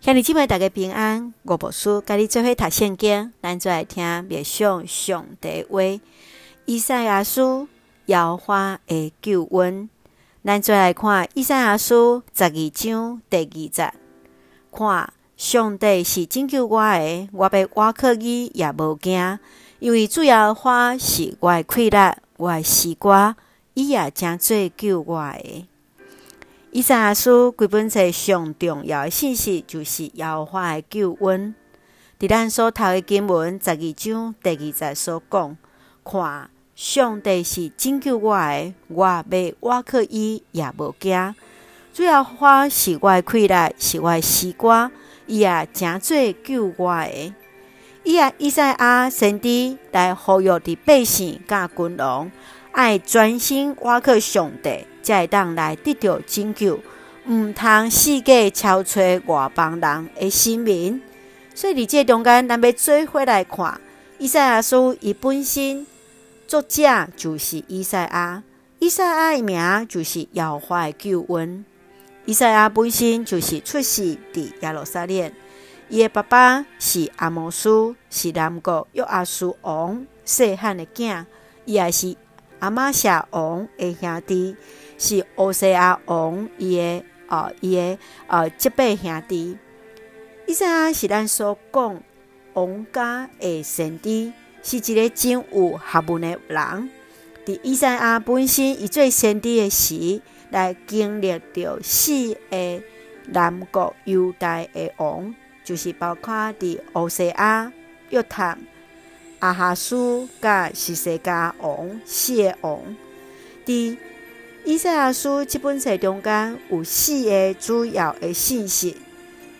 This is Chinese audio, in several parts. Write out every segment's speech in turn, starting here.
兄弟姊妹大家平安，我无事，甲你做伙读圣经，咱做来听默想上帝话。以赛亚书耶和华的救恩，咱做来看以赛亚书十二章第二节，看上帝是拯救我的，我要倚靠伊也无惊，因为主耶和华是我的气力，我的丝瓜，伊也诚济救我的。以赛亚书规本册上重要的信息，就是耶和华的救恩。伫咱所读的经文十二章第二节所讲，看上帝是拯救我的，我要倚靠伊也无惊。主耶和华是我的气力，是我的丝瓜，伊也诚济救我的。伊啊以赛亚先知来呼吁伫百姓甲君王，爱专心挖去上帝。才会当来得到拯救，毋通四界敲揣外邦人的性命。所以伫这中间，咱要做伙来看伊赛亚书，伊本身作者就是以赛亚，以赛亚的名就是耶和华的救恩。以赛亚本身就是出世伫耶路撒冷，伊的爸爸是阿摩斯，是南国约阿斯王细汉的囝，伊也是阿玛夏王的兄弟。是乌西亚王伊个哦伊个哦即辈兄弟，以赛亚是咱所讲王家的先知，是一个真有学问的人。伫以赛亚本身伊做先知的时，来经历着四个南国犹大的王，就是包括伫乌西亚、约坦、阿哈斯、甲西西家王四个王，伫以赛亚书这本册中间有四个主要的信息。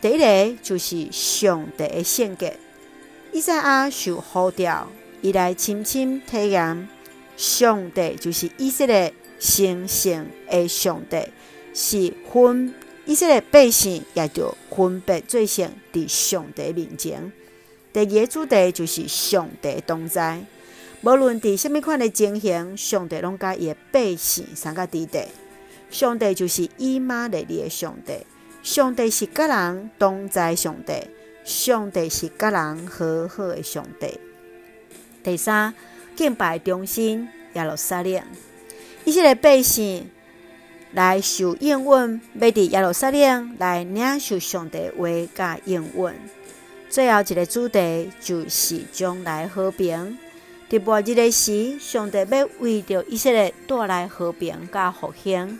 第一个就是上帝的性格。以赛亚受呼召，伊来亲身体验上帝就是以色列神圣的上帝，是分以色列百姓也就分别做成伫上帝面前。第二个主题就是上帝同在。无论伫什么款的情形，上帝拢甲伊的百姓三个地带。上帝就是以马内利的上帝，上帝是甲人同在上帝，上帝是甲人和好的上帝。第三，敬拜中心耶路撒冷，以色列百姓来受应允，要伫耶路撒冷来领受上帝话甲应允。最后一个主题就是将来和平。伫末日的时，上帝要为着以色列带来和平甲复兴。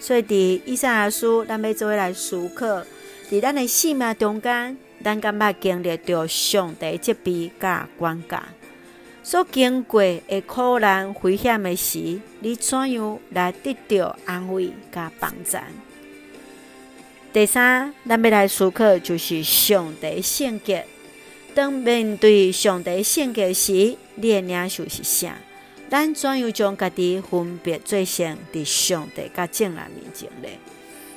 所以，伫以赛亚书，咱要做伙来思考，伫咱的生命中间，咱敢捌经历着上帝责备甲管教，所经过的苦难、危险的时，你怎样来得到安慰甲帮助？第三，咱要来思考，就是上帝性格。当面对上帝性格时，你的领受是啥？咱怎样将家己分别做成伫上帝甲众人面前呢？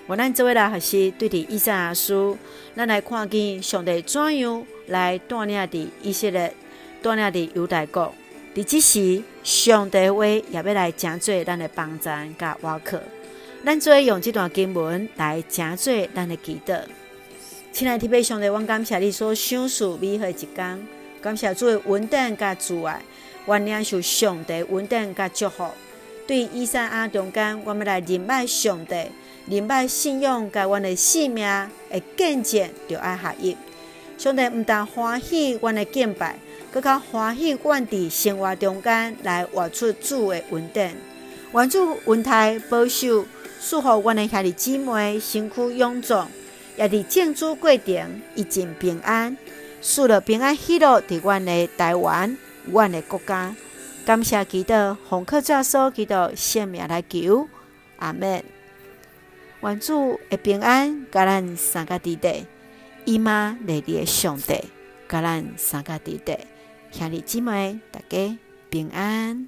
我咱做伙来学习，对伫以赛亚书，咱来看见上帝怎样来带领伫以色列，带领伫犹大国。伫即时，上帝话也要来诚做咱的帮助甲倚靠。咱做用这段经文来诚做咱的祈祷。亲爱的弟兄姊妹，我感谢你所赏赐美好一天，感谢主的稳定甲慈爱，愿领受上帝稳定甲祝福。对以赛亚中间，我们来认拜上帝，认拜信仰，甲阮的性命的见证，就爱合一。上帝毋但欢喜阮的敬拜，更加欢喜阮伫生活中间来活出主的稳定。愿主恩待保守，赐福阮的兄弟姊妹身躯勇壮。也伫建筑过程，一尽平安，赐了平安喜乐伫阮的台湾，阮的国家。感谢祈祷，奉靠主耶稣基督圣名来求，阿门。愿主的平安，甲咱三个地带，以妈内利的上帝，甲咱三个地带，兄弟姊妹，大家平安。